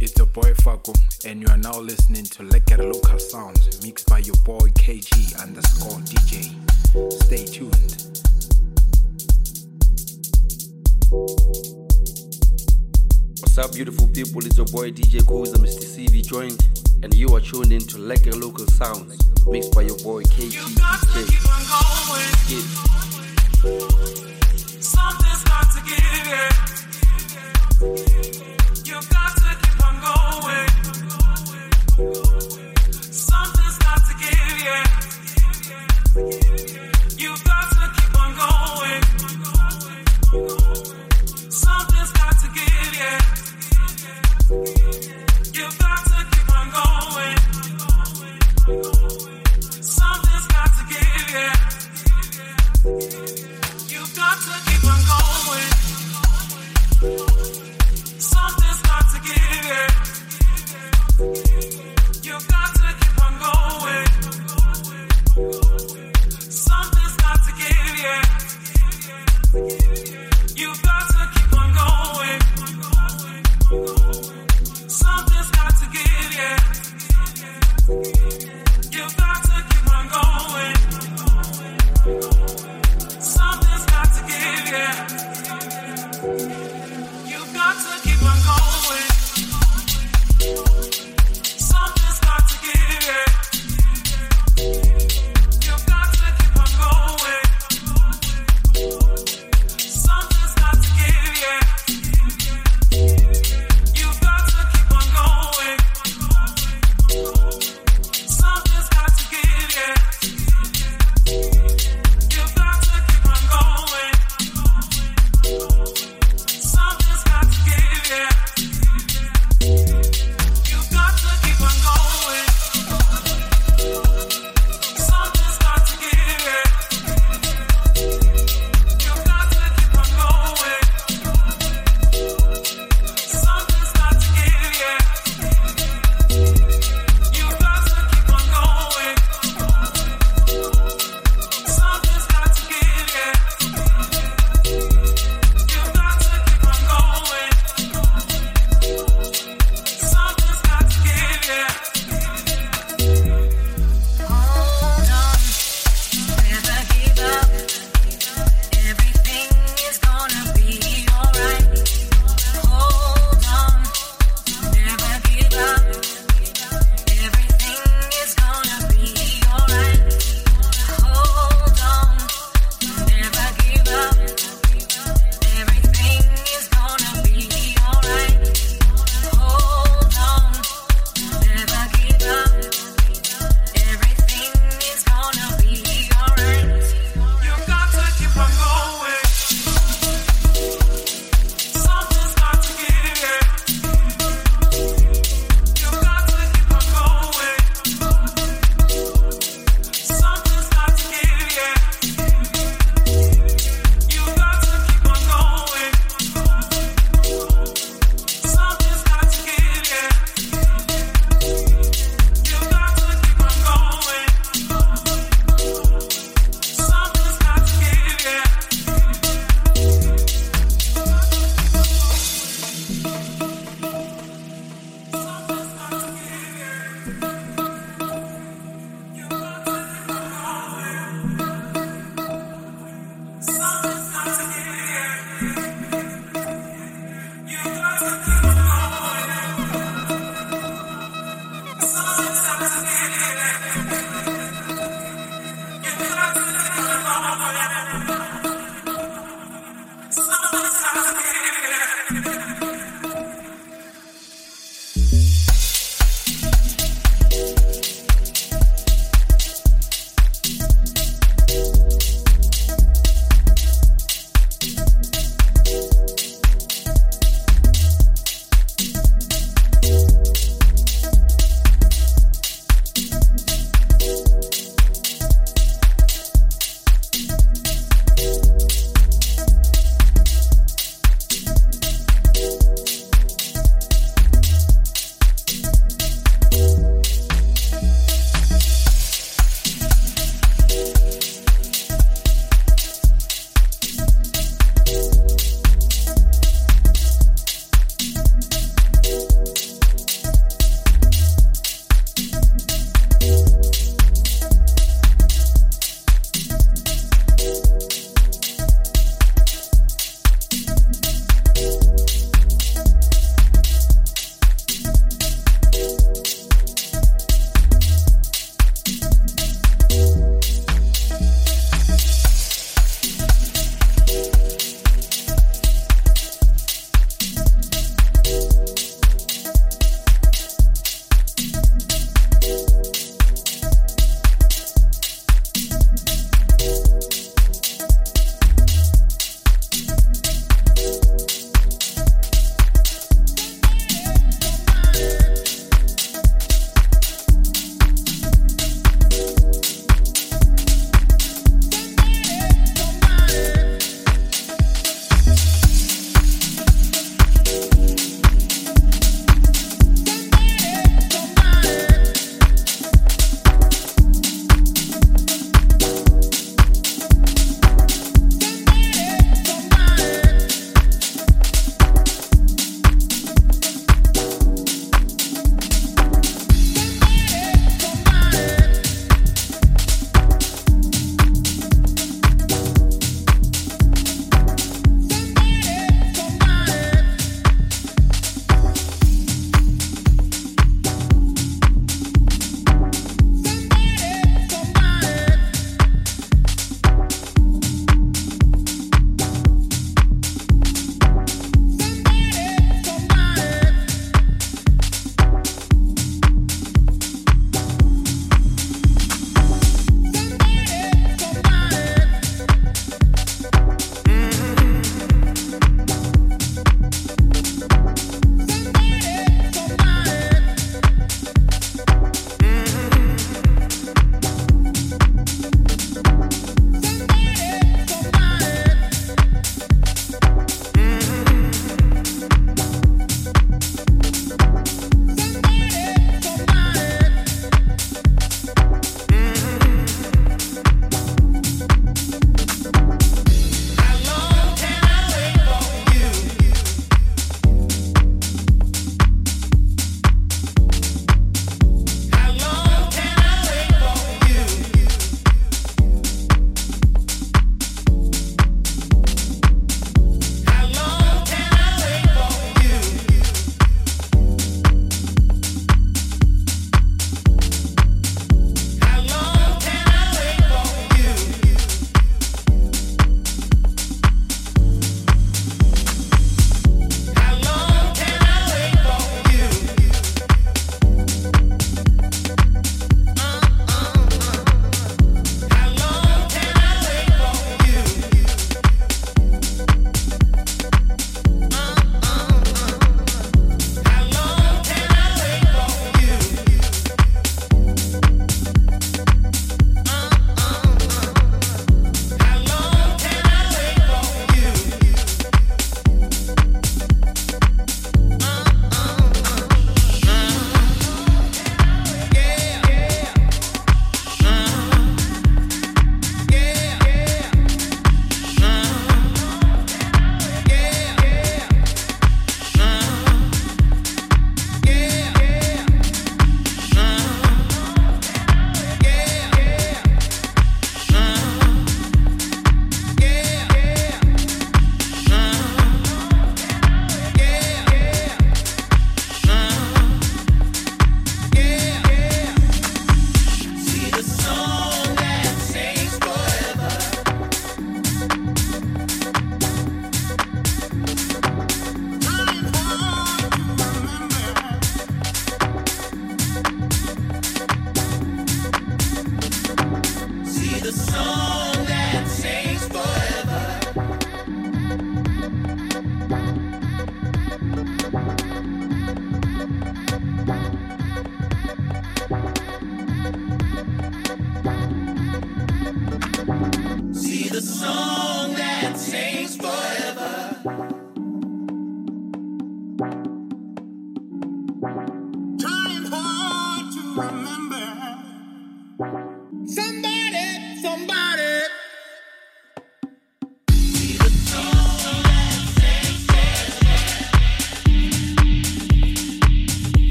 It's your boy Faku, and you are now listening to Lekker Local Sounds, mixed by your boy KG underscore DJ. Stay tuned. What's up, beautiful people? It's your boy DJ Koza, Mr. CV joined, and you are tuned in to Lekker Local Sounds, mixed by your boy KG You got to keep on going. Yeah. Something's got to give, yeah. You got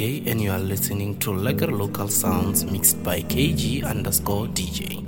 And you are listening to Lekker Local Sounds mixed by KG underscore DJ.